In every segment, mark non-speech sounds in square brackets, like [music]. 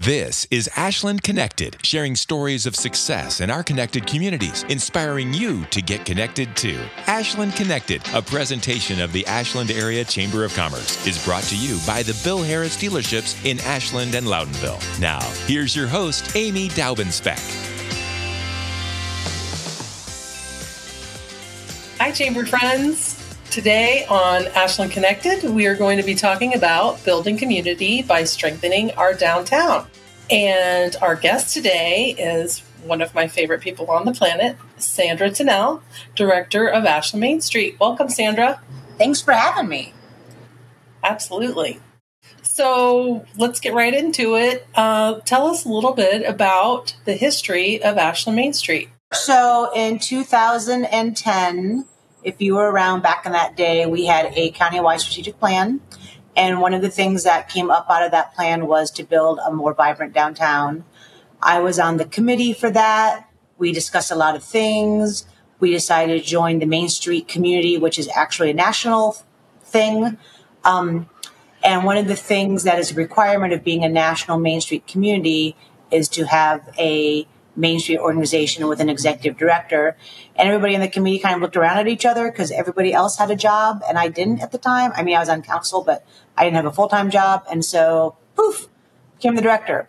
This is Ashland Connected, sharing stories of success in our connected communities, inspiring you to get connected too. Ashland Connected, a presentation of the Ashland Area Chamber of Commerce, is brought to you by the Bill Harris dealerships in Ashland and Loudonville. Now, here's your host, Amy Daubenspeck. Hi, Chamber friends. Today on Ashland Connected, we are going to be talking about building community by strengthening our downtown. And our guest today is one of my favorite people on the planet, Sandra Tunnell, Director of Ashland Main Street. Welcome, Sandra. Thanks for having me. Absolutely. So let's get right into it. Uh, tell us a little bit about the history of Ashland Main Street. So in 2010, if you were around back in that day, we had a countywide strategic plan. And one of the things that came up out of that plan was to build a more vibrant downtown. I was on the committee for that. We discussed a lot of things. We decided to join the Main Street community, which is actually a national thing. Um, and one of the things that is a requirement of being a national Main Street community is to have a Main Street organization with an executive director. And everybody in the committee kind of looked around at each other because everybody else had a job and I didn't at the time. I mean, I was on council, but I didn't have a full time job. And so, poof, became the director.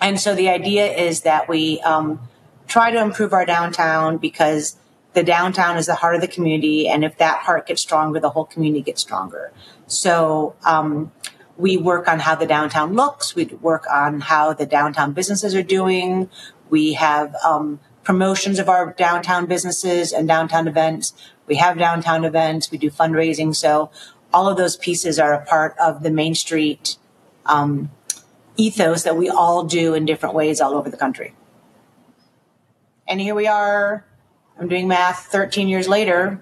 And so the idea is that we um, try to improve our downtown because the downtown is the heart of the community. And if that heart gets stronger, the whole community gets stronger. So, um, we work on how the downtown looks. We work on how the downtown businesses are doing. We have um, promotions of our downtown businesses and downtown events. We have downtown events. We do fundraising. So all of those pieces are a part of the Main Street um, ethos that we all do in different ways all over the country. And here we are. I'm doing math 13 years later,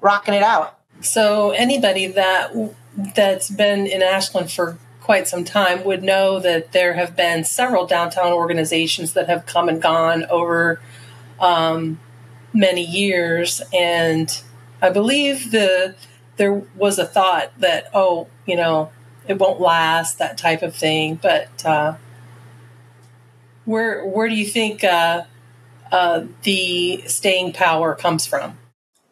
rocking it out. So anybody that that's been in Ashland for quite some time would know that there have been several downtown organizations that have come and gone over um, many years, and I believe the there was a thought that oh, you know, it won't last, that type of thing. But uh, where where do you think uh, uh, the staying power comes from?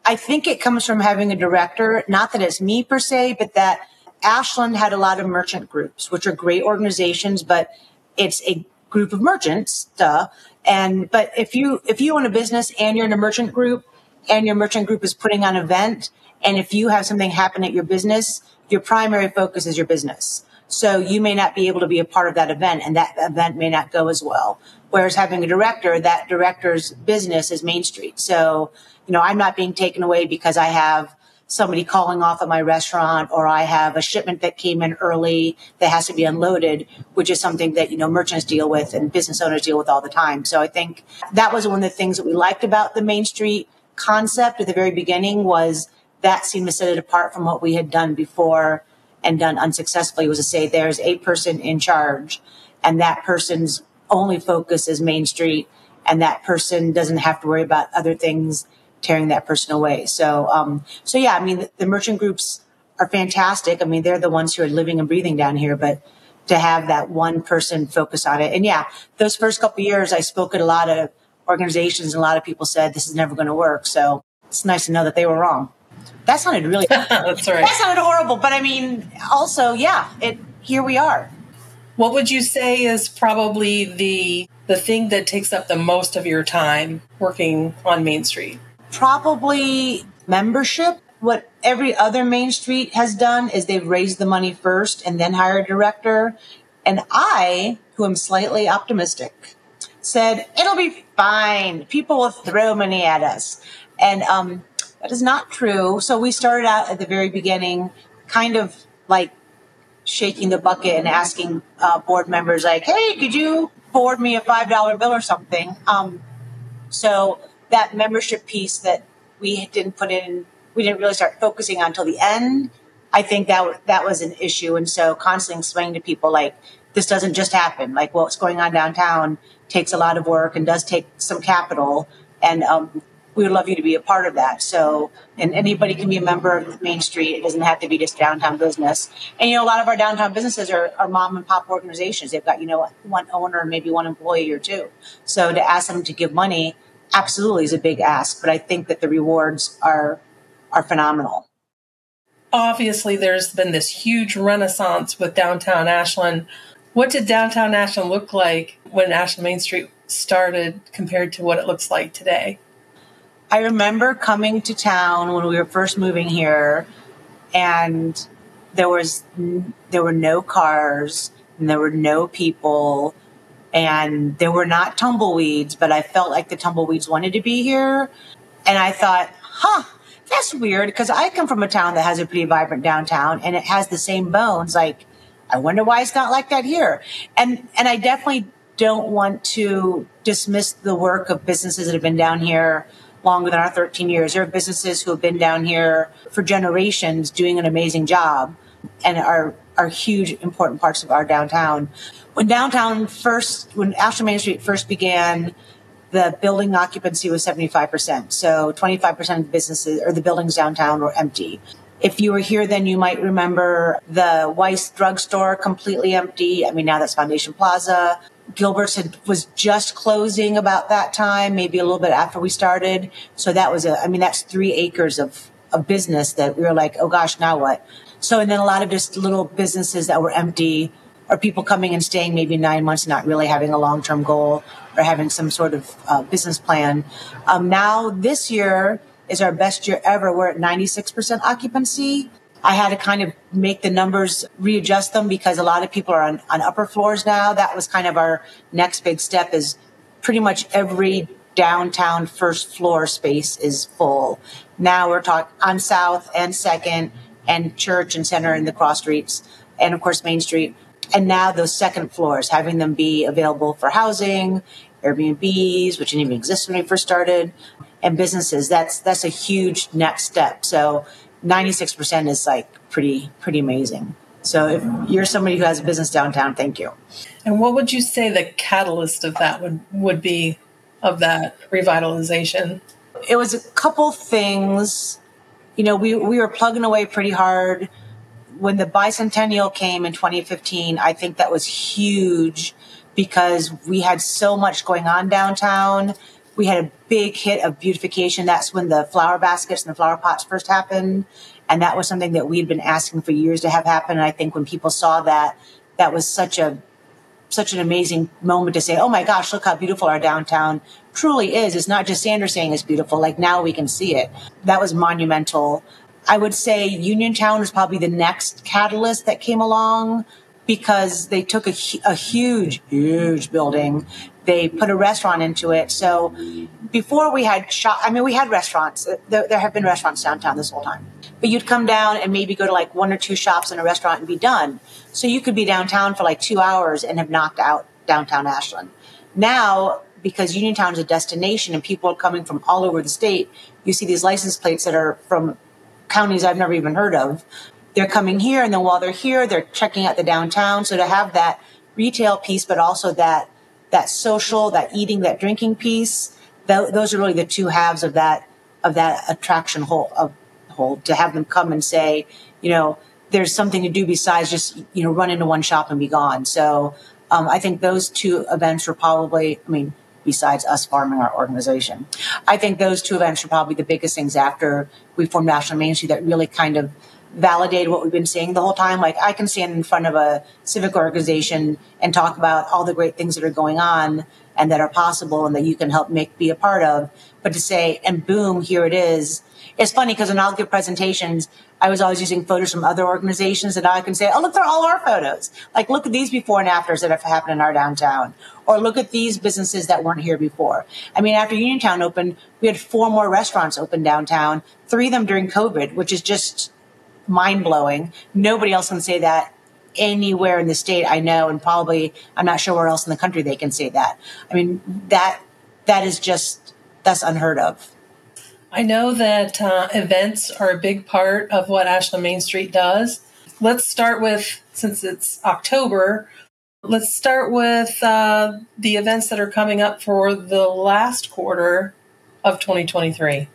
I think it comes from having a director. Not that it's me per se, but that Ashland had a lot of merchant groups, which are great organizations, but it's a group of merchants, duh. And but if you if you own a business and you're in a merchant group and your merchant group is putting on an event, and if you have something happen at your business, your primary focus is your business. So you may not be able to be a part of that event and that event may not go as well. Whereas having a director, that director's business is Main Street. So, you know, I'm not being taken away because I have somebody calling off at my restaurant or I have a shipment that came in early that has to be unloaded, which is something that, you know, merchants deal with and business owners deal with all the time. So I think that was one of the things that we liked about the Main Street concept at the very beginning was that seemed to set it apart from what we had done before and done unsuccessfully was to say there's a person in charge and that person's only focus is Main Street and that person doesn't have to worry about other things tearing that person away. So, um, so yeah, I mean, the, the, merchant groups are fantastic. I mean, they're the ones who are living and breathing down here, but to have that one person focus on it. And yeah, those first couple years, I spoke at a lot of organizations and a lot of people said this is never going to work. So it's nice to know that they were wrong. That sounded really, [laughs] that's right. That sounded horrible. But I mean, also, yeah, it, here we are. What would you say is probably the the thing that takes up the most of your time working on Main Street? Probably membership. What every other Main Street has done is they've raised the money first and then hire a director. And I, who am slightly optimistic, said, it'll be fine. People will throw money at us. And um, that is not true. So we started out at the very beginning, kind of like shaking the bucket and asking uh, board members, like, hey, could you forward me a $5 bill or something? Um, so that membership piece that we didn't put in, we didn't really start focusing on until the end. I think that that was an issue, and so constantly explaining to people like this doesn't just happen. Like what's going on downtown takes a lot of work and does take some capital, and um, we would love you to be a part of that. So, and anybody can be a member of Main Street. It doesn't have to be just downtown business. And, you know, a lot of our downtown businesses are, are mom and pop organizations. They've got, you know, one owner, maybe one employee or two. So to ask them to give money absolutely is a big ask, but I think that the rewards are, are phenomenal. Obviously, there's been this huge renaissance with downtown Ashland. What did downtown Ashland look like when Ashland Main Street started compared to what it looks like today? I remember coming to town when we were first moving here, and there was there were no cars and there were no people and there were not tumbleweeds, but I felt like the tumbleweeds wanted to be here. And I thought, huh, that's weird because I come from a town that has a pretty vibrant downtown and it has the same bones. Like, I wonder why it's not like that here. And and I definitely don't want to dismiss the work of businesses that have been down here longer than our 13 years. There are businesses who have been down here for generations doing an amazing job and are, are huge, important parts of our downtown. When downtown first, when Ashland Main Street first began, the building occupancy was 75%. So 25% of the businesses or the buildings downtown were empty. If you were here then, you might remember the Weiss drugstore completely empty. I mean, now that's Foundation Plaza. Gilbert's had, was just closing about that time, maybe a little bit after we started. So that was a, I mean, that's three acres of, of business that we were like, oh gosh, now what? So, and then a lot of just little businesses that were empty or people coming and staying maybe nine months, not really having a long term goal or having some sort of uh, business plan. Um, now this year is our best year ever. We're at 96% occupancy. I had to kind of make the numbers readjust them because a lot of people are on, on upper floors now. That was kind of our next big step is pretty much every downtown first floor space is full. Now we're talking on South and Second and Church and Center and the cross streets and of course Main Street. And now those second floors, having them be available for housing, Airbnbs, which didn't even exist when we first started, and businesses. That's that's a huge next step. So 96% is like pretty, pretty amazing. So if you're somebody who has a business downtown, thank you. And what would you say the catalyst of that would, would be of that revitalization? It was a couple things. You know, we, we were plugging away pretty hard. When the bicentennial came in 2015, I think that was huge because we had so much going on downtown we had a big hit of beautification. That's when the flower baskets and the flower pots first happened. And that was something that we had been asking for years to have happen. And I think when people saw that, that was such a, such an amazing moment to say, oh my gosh, look how beautiful our downtown truly is. It's not just Sandra's saying it's beautiful. Like now we can see it. That was monumental. I would say Uniontown was probably the next catalyst that came along because they took a, a huge, huge building they put a restaurant into it. So before we had shop, I mean, we had restaurants. Uh, there, there, have been restaurants downtown this whole time, but you'd come down and maybe go to like one or two shops and a restaurant and be done. So you could be downtown for like two hours and have knocked out downtown Ashland. Now, because Uniontown is a destination and people are coming from all over the state, you see these license plates that are from counties I've never even heard of. They're coming here, and then while they're here, they're checking out the downtown. So to have that retail piece, but also that that social, that eating, that drinking piece. Th- those are really the two halves of that of that attraction whole of whole. To have them come and say, you know, there's something to do besides just you know run into one shop and be gone. So um, I think those two events were probably, I mean, besides us farming our organization, I think those two events are probably the biggest things after we formed Ashland Main Street that really kind of validated what we've been saying the whole time. Like I can stand in front of a civic organization and talk about all the great things that are going on and that are possible and that you can help make be a part of. But to say, and boom, here it is. It's funny because when I'll give presentations, I was always using photos from other organizations and I can say, oh, look, they're all our photos. Like, look at these before and afters that have happened in our downtown. Or look at these businesses that weren't here before. I mean, after Uniontown opened, we had four more restaurants open downtown, three of them during COVID, which is just mind blowing. Nobody else can say that anywhere in the state I know, and probably I'm not sure where else in the country they can say that. I mean, that that is just that's unheard of. I know that uh, events are a big part of what Ashland Main Street does. Let's start with since it's October. Let's start with uh, the events that are coming up for the last quarter. of 2023?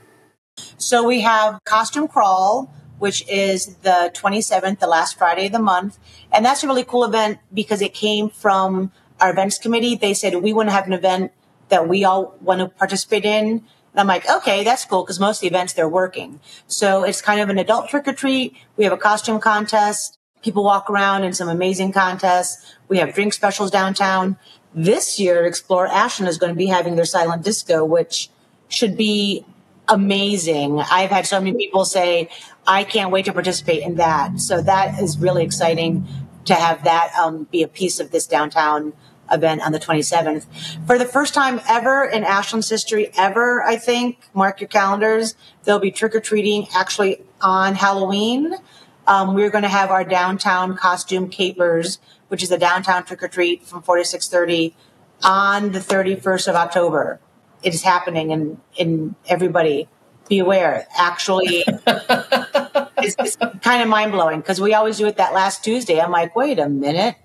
So we have Costume Crawl, which is the 27th, the last Friday of the month. And that's a really cool event because it came from our events committee. They said, we want to have an event that we all want to participate in. I'm like, okay, that's cool because most of the events they're working. So it's kind of an adult trick or treat. We have a costume contest. People walk around in some amazing contests. We have drink specials downtown. This year, Explore Ashland is going to be having their silent disco, which should be amazing. I've had so many people say, I can't wait to participate in that. So that is really exciting to have that um, be a piece of this downtown event on the 27th. For the first time ever in Ashland's history, ever, I think, mark your calendars, there'll be trick or treating actually on Halloween. Um, we're going to have our downtown costume capers, which is a downtown trick or treat from 4 to 6:30 on the 31st of October. It is happening, and in everybody be aware. Actually, [laughs] it's, it's kind of mind blowing because we always do it that last Tuesday. I'm like, wait a minute.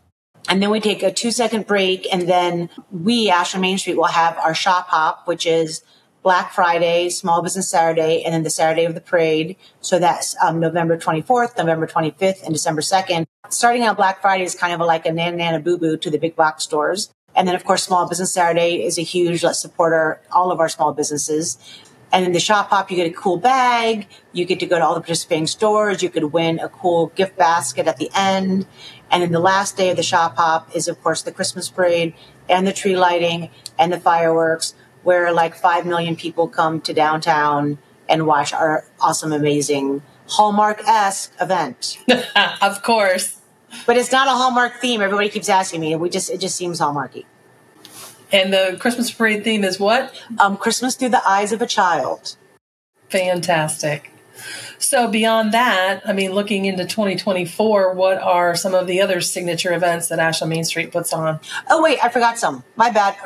And then we take a two second break, and then we, Ashland Main Street, will have our shop hop, which is Black Friday, Small Business Saturday, and then the Saturday of the parade. So that's um, November 24th, November 25th, and December 2nd. Starting out Black Friday is kind of like a nana nana boo boo to the big box stores. And then, of course, Small Business Saturday is a huge, let's support our, all of our small businesses. And in the shop hop, you get a cool bag. You get to go to all the participating stores. You could win a cool gift basket at the end. And then the last day of the shop hop is, of course, the Christmas parade and the tree lighting and the fireworks, where like 5 million people come to downtown and watch our awesome, amazing Hallmark esque event. [laughs] of course. But it's not a Hallmark theme. Everybody keeps asking me. We just, it just seems Hallmarky. And the Christmas parade theme is what? Um, Christmas through the eyes of a child. Fantastic. So beyond that, I mean, looking into 2024, what are some of the other signature events that Ashland Main Street puts on? Oh wait, I forgot some. My bad.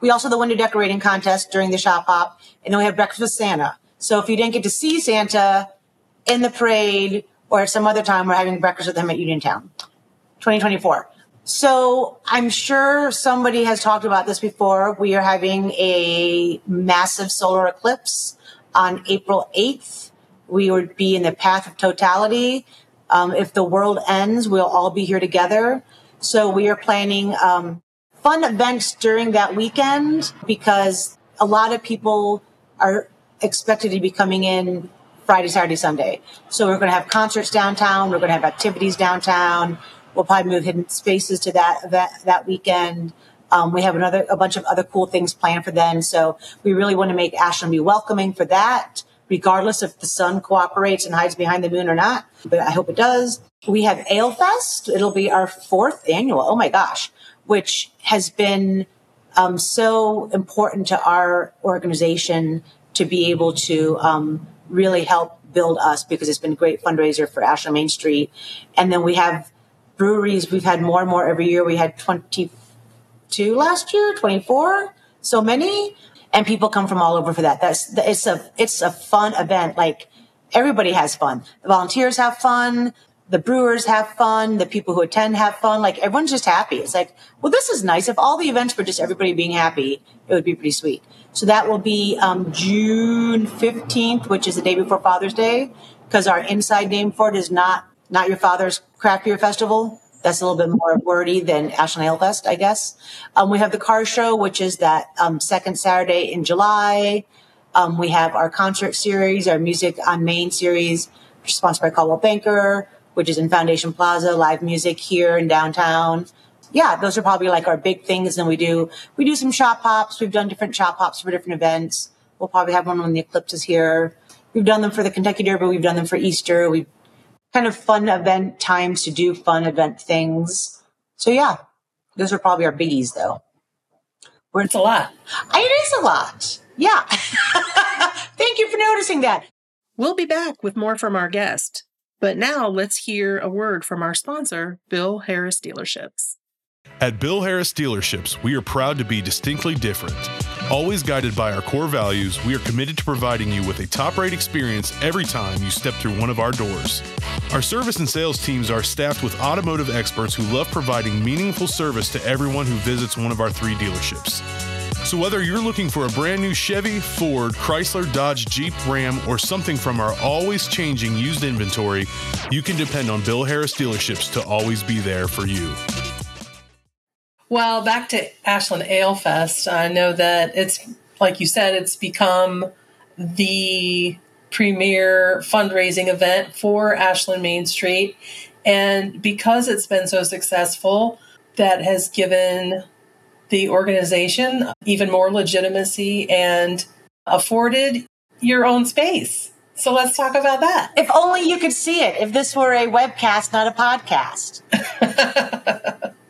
We also have the window decorating contest during the shop hop, and then we have breakfast with Santa. So if you didn't get to see Santa in the parade or at some other time, we're having breakfast with him at Uniontown. 2024. So I'm sure somebody has talked about this before. We are having a massive solar eclipse on April 8th. We would be in the path of totality. Um, if the world ends, we'll all be here together. So we are planning um, fun events during that weekend because a lot of people are expected to be coming in Friday, Saturday, Sunday. So we're going to have concerts downtown. We're going to have activities downtown. We'll probably move hidden spaces to that event that weekend. Um, we have another a bunch of other cool things planned for then. So we really want to make Ashland be welcoming for that, regardless if the sun cooperates and hides behind the moon or not. But I hope it does. We have Ale Fest. It'll be our fourth annual. Oh my gosh, which has been um, so important to our organization to be able to um, really help build us because it's been a great fundraiser for Ashland Main Street. And then we have breweries we've had more and more every year. We had 22 last year, 24, so many. And people come from all over for that. That's, it's a, it's a fun event. Like everybody has fun. The volunteers have fun. The brewers have fun. The people who attend have fun. Like everyone's just happy. It's like, well, this is nice. If all the events were just everybody being happy, it would be pretty sweet. So that will be um, June 15th, which is the day before Father's Day, because our inside name for it is not not your father's craft beer festival. That's a little bit more wordy than Ashland Ale Fest, I guess. Um, we have the car show, which is that um, second Saturday in July. Um, we have our concert series, our music on Main series, sponsored by Coldwell Banker, which is in Foundation Plaza, live music here in downtown. Yeah, those are probably like our big things. And we do we do some shop hops. We've done different shop hops for different events. We'll probably have one when the eclipse is here. We've done them for the Kentucky Derby. We've done them for Easter. We've kind of fun event times to do fun event things. So yeah, those are probably our biggies though. Where it's a lot. It is a lot. Yeah. [laughs] Thank you for noticing that. We'll be back with more from our guest. But now let's hear a word from our sponsor, Bill Harris Dealerships. At Bill Harris Dealerships, we are proud to be distinctly different. Always guided by our core values, we are committed to providing you with a top rate experience every time you step through one of our doors. Our service and sales teams are staffed with automotive experts who love providing meaningful service to everyone who visits one of our three dealerships. So, whether you're looking for a brand new Chevy, Ford, Chrysler, Dodge, Jeep, Ram, or something from our always changing used inventory, you can depend on Bill Harris dealerships to always be there for you. Well, back to Ashland Ale Fest, I know that it's, like you said, it's become the premier fundraising event for Ashland Main Street. And because it's been so successful, that has given the organization even more legitimacy and afforded your own space. So let's talk about that. If only you could see it. If this were a webcast, not a podcast. [laughs]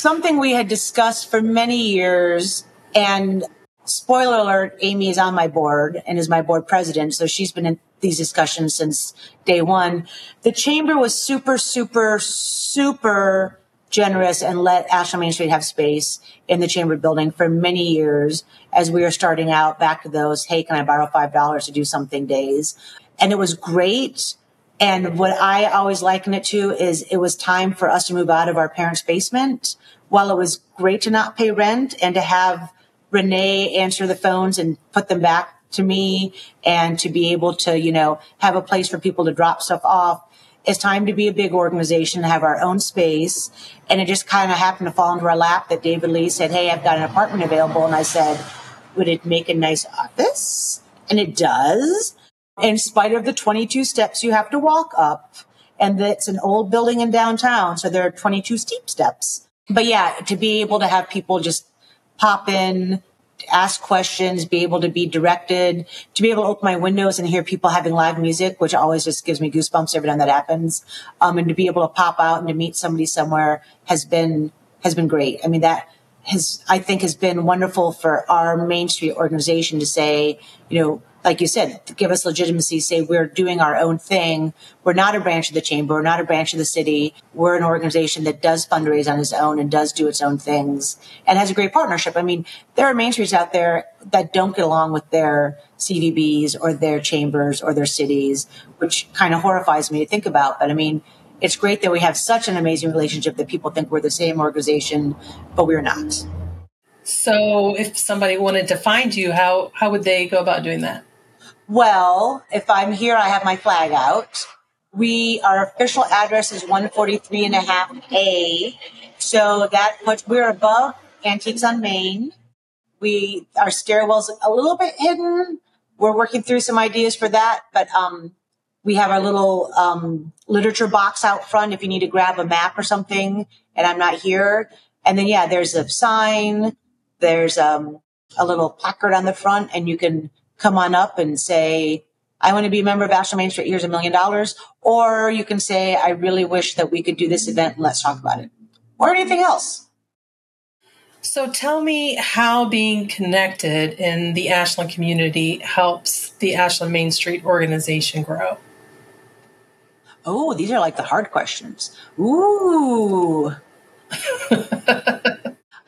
Something we had discussed for many years, and spoiler alert, Amy is on my board and is my board president. So she's been in these discussions since day one. The chamber was super, super, super generous and let Ashland Main Street have space in the chamber building for many years as we were starting out back to those, hey, can I borrow $5 to do something days? And it was great. And what I always liken it to is it was time for us to move out of our parents' basement. While it was great to not pay rent and to have Renee answer the phones and put them back to me and to be able to, you know, have a place for people to drop stuff off it's time to be a big organization, have our own space. And it just kind of happened to fall into our lap that David Lee said, Hey, I've got an apartment available. And I said, Would it make a nice office? And it does. In spite of the 22 steps you have to walk up, and it's an old building in downtown. So there are 22 steep steps. But yeah, to be able to have people just pop in, ask questions, be able to be directed, to be able to open my windows and hear people having live music, which always just gives me goosebumps every time that happens. Um, and to be able to pop out and to meet somebody somewhere has been, has been great. I mean, that has, I think has been wonderful for our Main Street organization to say, you know, like you said, give us legitimacy, say we're doing our own thing. We're not a branch of the chamber. We're not a branch of the city. We're an organization that does fundraise on its own and does do its own things and has a great partnership. I mean, there are main streets out there that don't get along with their CVBs or their chambers or their cities, which kind of horrifies me to think about. But I mean, it's great that we have such an amazing relationship that people think we're the same organization, but we're not. So, if somebody wanted to find you, how how would they go about doing that? Well, if I'm here, I have my flag out. We, our official address is 143 and a half A. So that puts, we're above Antiques on Main. We, our stairwell's a little bit hidden. We're working through some ideas for that, but, um, we have our little, um, literature box out front if you need to grab a map or something and I'm not here. And then, yeah, there's a sign. There's, um, a little placard on the front and you can come on up and say, I want to be a member of Ashland Main Street. Here's a million dollars. Or you can say, I really wish that we could do this event let's talk about it. Or anything else. So tell me how being connected in the Ashland community helps the Ashland Main Street organization grow. Oh, these are like the hard questions. Ooh. [laughs]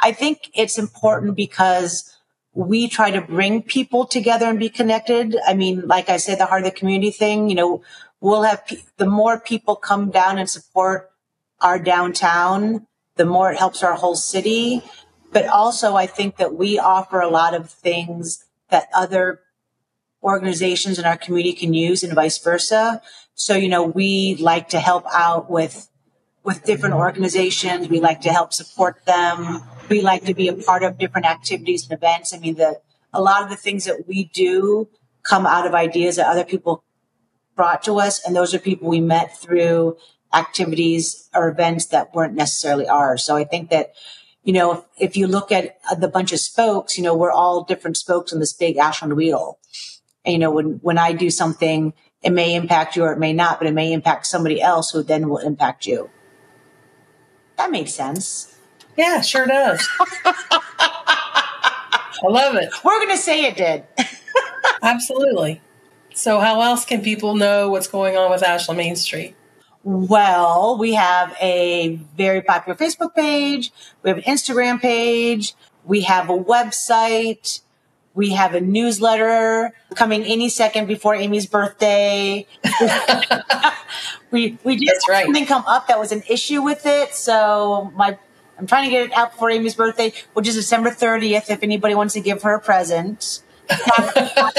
I think it's important because we try to bring people together and be connected. I mean, like I said, the heart of the community thing, you know, we'll have pe- the more people come down and support our downtown, the more it helps our whole city. But also, I think that we offer a lot of things that other organizations in our community can use and vice versa. So, you know, we like to help out with with different organizations. We like to help support them we like to be a part of different activities and events. I mean, the a lot of the things that we do come out of ideas that other people brought to us, and those are people we met through activities or events that weren't necessarily ours. So I think that you know, if, if you look at the bunch of spokes, you know, we're all different spokes on this big Ashland wheel. And, you know, when, when I do something, it may impact you or it may not, but it may impact somebody else who then will impact you. That makes sense. Yeah, sure does. I love it. We're going to say it did. [laughs] Absolutely. So, how else can people know what's going on with Ashland Main Street? Well, we have a very popular Facebook page. We have an Instagram page. We have a website. We have a newsletter coming any second before Amy's birthday. [laughs] we we did right. something come up that was an issue with it. So my I'm trying to get it out before Amy's birthday, which is December 30th. If anybody wants to give her a present, [laughs]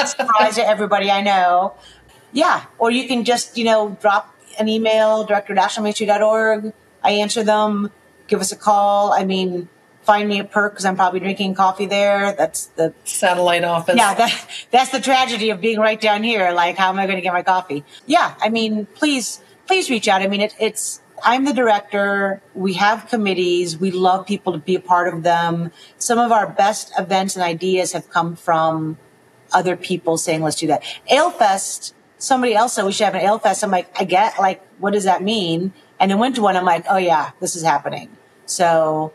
surprise to everybody I know. Yeah, or you can just you know drop an email director. I answer them. Give us a call. I mean, find me a Perk because I'm probably drinking coffee there. That's the satellite office. Yeah, that, that's the tragedy of being right down here. Like, how am I going to get my coffee? Yeah, I mean, please, please reach out. I mean, it, it's I'm the director. We have committees. We love people to be a part of them. Some of our best events and ideas have come from other people saying, let's do that. Alefest, somebody else said we should have an Alefest. I'm like, I get, like, what does that mean? And then went to one, I'm like, oh yeah, this is happening. So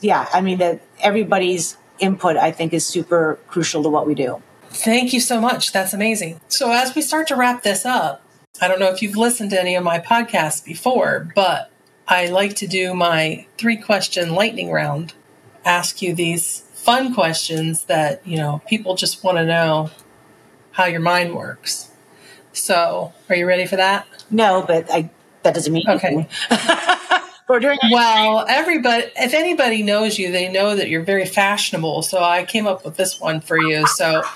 yeah, I mean that everybody's input I think is super crucial to what we do. Thank you so much. That's amazing. So as we start to wrap this up, I don't know if you've listened to any of my podcasts before, but I like to do my three question lightning round. Ask you these fun questions that, you know, people just want to know how your mind works. So, are you ready for that? No, but I that doesn't mean okay. [laughs] Well. Everybody, if anybody knows you, they know that you're very fashionable. So I came up with this one for you. So, [laughs]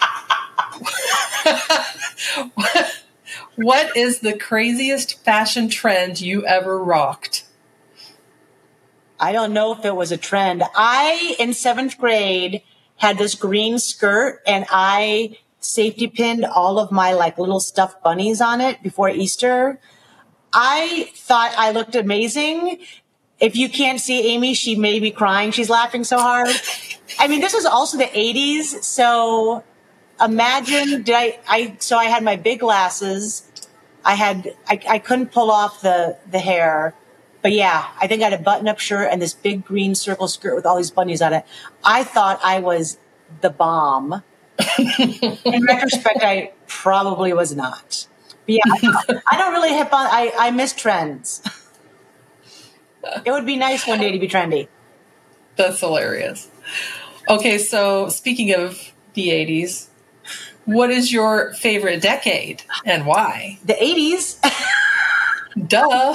what is the craziest fashion trend you ever rocked? I don't know if it was a trend. I, in seventh grade, had this green skirt and I safety pinned all of my like little stuffed bunnies on it before Easter. I thought I looked amazing. If you can't see Amy, she may be crying. She's laughing so hard. I mean, this was also the 80s. So imagine, did I, I, so I had my big glasses. I had, I, I couldn't pull off the, the hair. But yeah, I think I had a button up shirt and this big green circle skirt with all these bunnies on it. I thought I was the bomb. [laughs] In retrospect, I probably was not. But yeah, I don't really have fun. I, I miss trends. [laughs] it would be nice one day to be trendy. That's hilarious. Okay, so speaking of the 80s, what is your favorite decade and why? The 80s. Duh.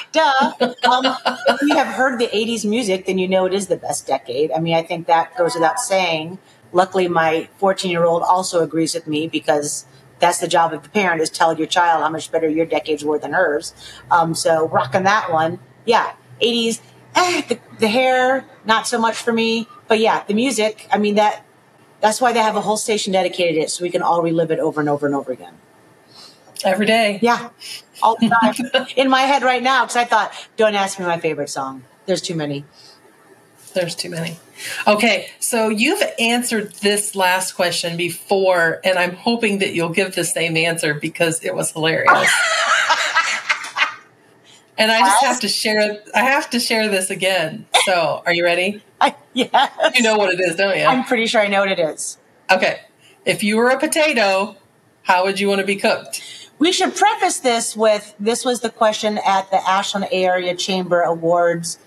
[laughs] Duh. Duh. Um, if you have heard the 80s music, then you know it is the best decade. I mean, I think that goes without saying. Luckily, my 14 year old also agrees with me because that's the job of the parent is tell your child how much better your decades were than hers. Um, so rocking that one. Yeah. 80s. Eh, the, the hair, not so much for me. But yeah, the music, I mean, that that's why they have a whole station dedicated to it so we can all relive it over and over and over again. Every day. Yeah. All the time. [laughs] In my head right now, because I thought, don't ask me my favorite song. There's too many. There's too many. Okay, so you've answered this last question before, and I'm hoping that you'll give the same answer because it was hilarious. [laughs] and I just have to share. I have to share this again. So, are you ready? I, [laughs] yes. You know what it is, don't you? I'm pretty sure I know what it is. Okay. If you were a potato, how would you want to be cooked? We should preface this with this was the question at the Ashland Area Chamber Awards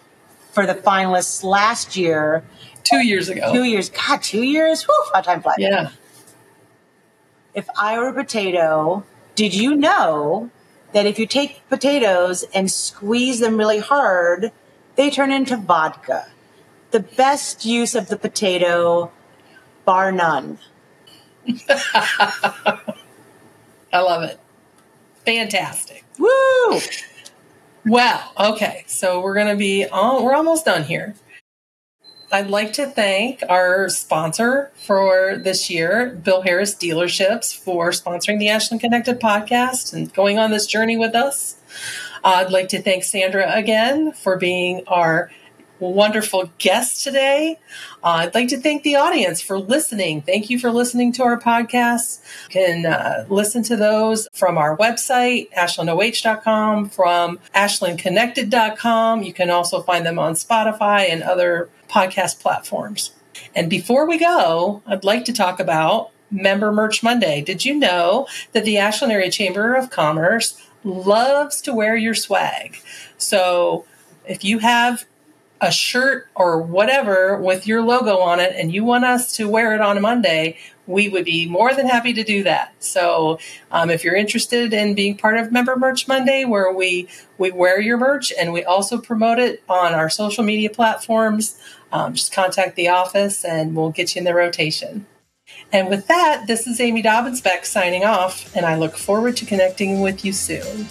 for the finalists last year. Two years ago. Two years. God, two years? Whew, how time flies. Yeah. If I were a potato, did you know that if you take potatoes and squeeze them really hard, they turn into vodka? The best use of the potato, bar none. [laughs] I love it. Fantastic. Woo! Well, okay. So we're going to be all, we're almost done here. I'd like to thank our sponsor for this year, Bill Harris Dealerships, for sponsoring the Ashland Connected podcast and going on this journey with us. I'd like to thank Sandra again for being our wonderful guest today. Uh, I'd like to thank the audience for listening. Thank you for listening to our podcasts. You can uh, listen to those from our website, ashlandoh.com, from ashlandconnected.com. You can also find them on Spotify and other podcast platforms. And before we go, I'd like to talk about Member Merch Monday. Did you know that the Ashland Area Chamber of Commerce loves to wear your swag? So if you have a shirt or whatever with your logo on it and you want us to wear it on a Monday, we would be more than happy to do that. So, um, if you're interested in being part of Member Merch Monday, where we we wear your merch and we also promote it on our social media platforms, um, just contact the office and we'll get you in the rotation. And with that, this is Amy Daubenspeck signing off, and I look forward to connecting with you soon.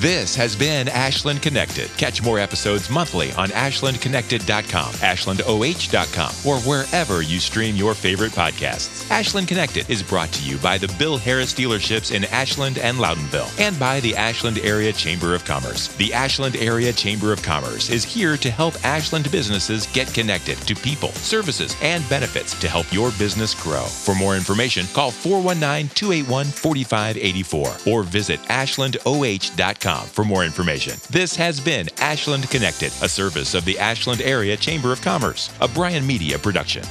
This has been Ashland Connected. Catch more episodes monthly on ashlandconnected.com, ashlandoh.com, or wherever you stream your favorite podcasts. Ashland Connected is brought to you by the Bill Harris dealerships in Ashland and Loudonville and by the Ashland Area Chamber of Commerce. The Ashland Area Chamber of Commerce is here to help Ashland businesses get connected to people, services, and benefits to help your business grow. For more information, call 419 281 4584 or visit ashlandoh.com for more information. This has been Ashland Connected, a service of the Ashland Area Chamber of Commerce, a Bryan Media production.